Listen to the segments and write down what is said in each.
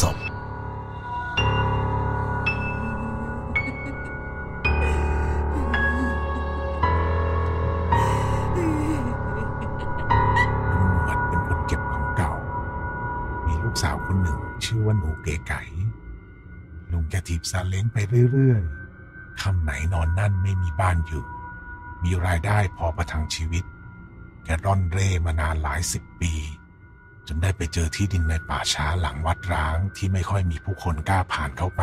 ศพลุงหนวดเป็นคนเก็บของเก่า มีลูกสาวคนหนึ่งชื่อว่าหนูเก๋ไก่ลุงแกถีบซาเล้งไปเรื่อยๆคำไหนนอนนั่นไม่มีบ้านอยู่ มีรายได้พอประทังชีวิต แกร่อนเร่มานานหลายสิบปี จนได้ไปเจอที่ดินในป่าช้าหลังวัดร้างที่ไม่ค่อยมีผู้คนกล้าผ่านเข้าไป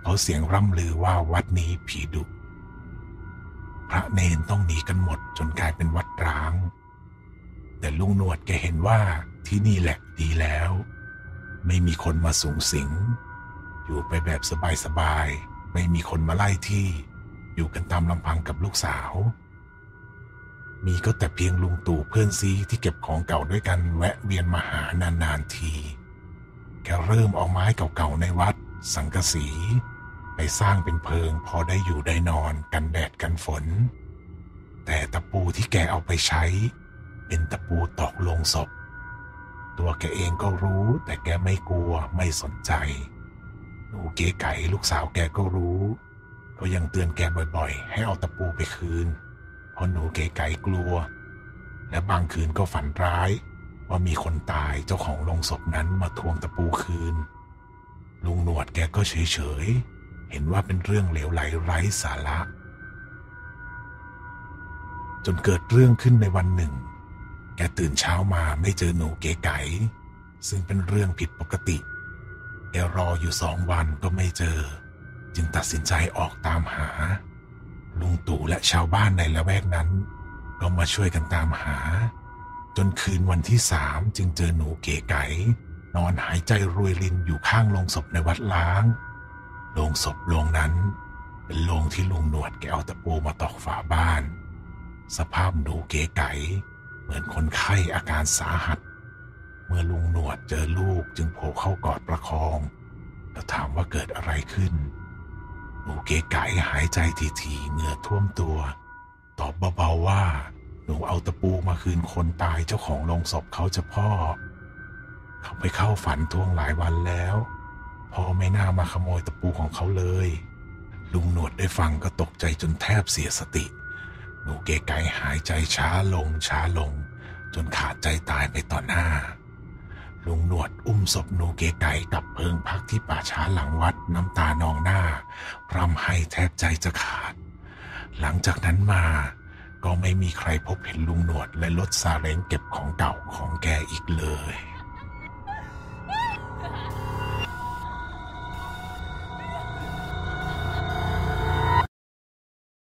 เพราะเสียงร่ำลือว่าวัดนี้ผีดุ พระเนนต้องหนีกันหมดจนกลายเป็นวัดร้าง แต่ลุงหนวดแกเห็นว่าที่นี่แหละดีแล้ว ไม่มีคนมาสูงสิง อยู่ไปแบบสบายๆ ไม่มีคนมาไล่ที่ อยู่กันตามลำพังกับลูกสาว มีก็แต่เพียงลุงตู่เพื่อนซีที่เก็บของเก่าด้วยกันแวะเวียนมาหานานๆที แกเริ่มเอาไม้เก่าๆในวัด สังกะสี ไปสร้างเป็นเพิงพอได้อยู่ได้นอนกันแดดกันฝน แต่ตะปูที่แกเอาไปใช้ เป็นตะปูตอกลงศพ ตัวแกเองก็รู้แต่แกไม่กลัวไม่สนใจ หนูเก๋ไก่ลูกสาวแกก็รู้ ก็ยังเตือนแกบ่อยๆ ให้เอาตะปูไปคืน ราะหนูเก๋ไก่กลัว และบางคืนก็ฝันร้าย ว่ามีคนตายเจ้าของโลงศพนั้นมาทวงตะปูคืน ลุงหนวดแกก็เฉยๆเห็นว่าเป็นเรื่องเหลวไหลไร้สาระ จนเกิดเรื่องขึ้นในวันหนึ่ง แกตื่นเช้ามาไม่เจอหนูเก๋ไก่ ซึ่งเป็นเรื่องผิดปกติ แกรออยู่สองวันก็ไม่เจอ จึงตัดสินใจออกตามหา ลุงตู่และชาวบ้านในละแวกนั้น ก็มาช่วยกันตามหา จนคืนวันที่สามจึงเจอหนูเก๋ไก่นอนหายใจรวยรินอยู่ข้างโลงศพในวัดล้างโลงศพโลงนั้น เป็นโลงที่ลุงหนวดแกเอาตะปูมาตอกฝาบ้าน สภาพหนูเก๋ไก่เหมือนคนไข้อาการสาหัส เมื่อลุงหนวดเจอลูกจึงโผล่เข้ากอดประคอง แล้วถามว่าเกิดอะไรขึ้น หนูเก๋ไก่หายใจทีๆเหงื่อท่วมตัว ตอบเบาๆว่า หนูเอาตะปูมาคืนคนตายเจ้าของโรงศพเขาจะพ่อ เขาไปเข้าฝันทวงหลายวันแล้วพ่อไม่น่ามาขโมยตะปูของเขาเลย ลุงหนวดได้ฟังก็ตกใจจนแทบเสียสติ หนูเก๋ไก่หายใจช้าลงช้าลง จนขาดใจตายไปต่อหน้า ลุงหนวดอุ้มศพนูเกไก่กลับเพิงพักที่ป่าช้าหลังวัดน้ำตานองหน้า พร่ำให้แทบใจจะขาด หลังจากนั้นมา ก็ไม่มีใครพบเห็นลุงหนวดและรถซาเล้งเก็บของเก่าของแกอีกเลย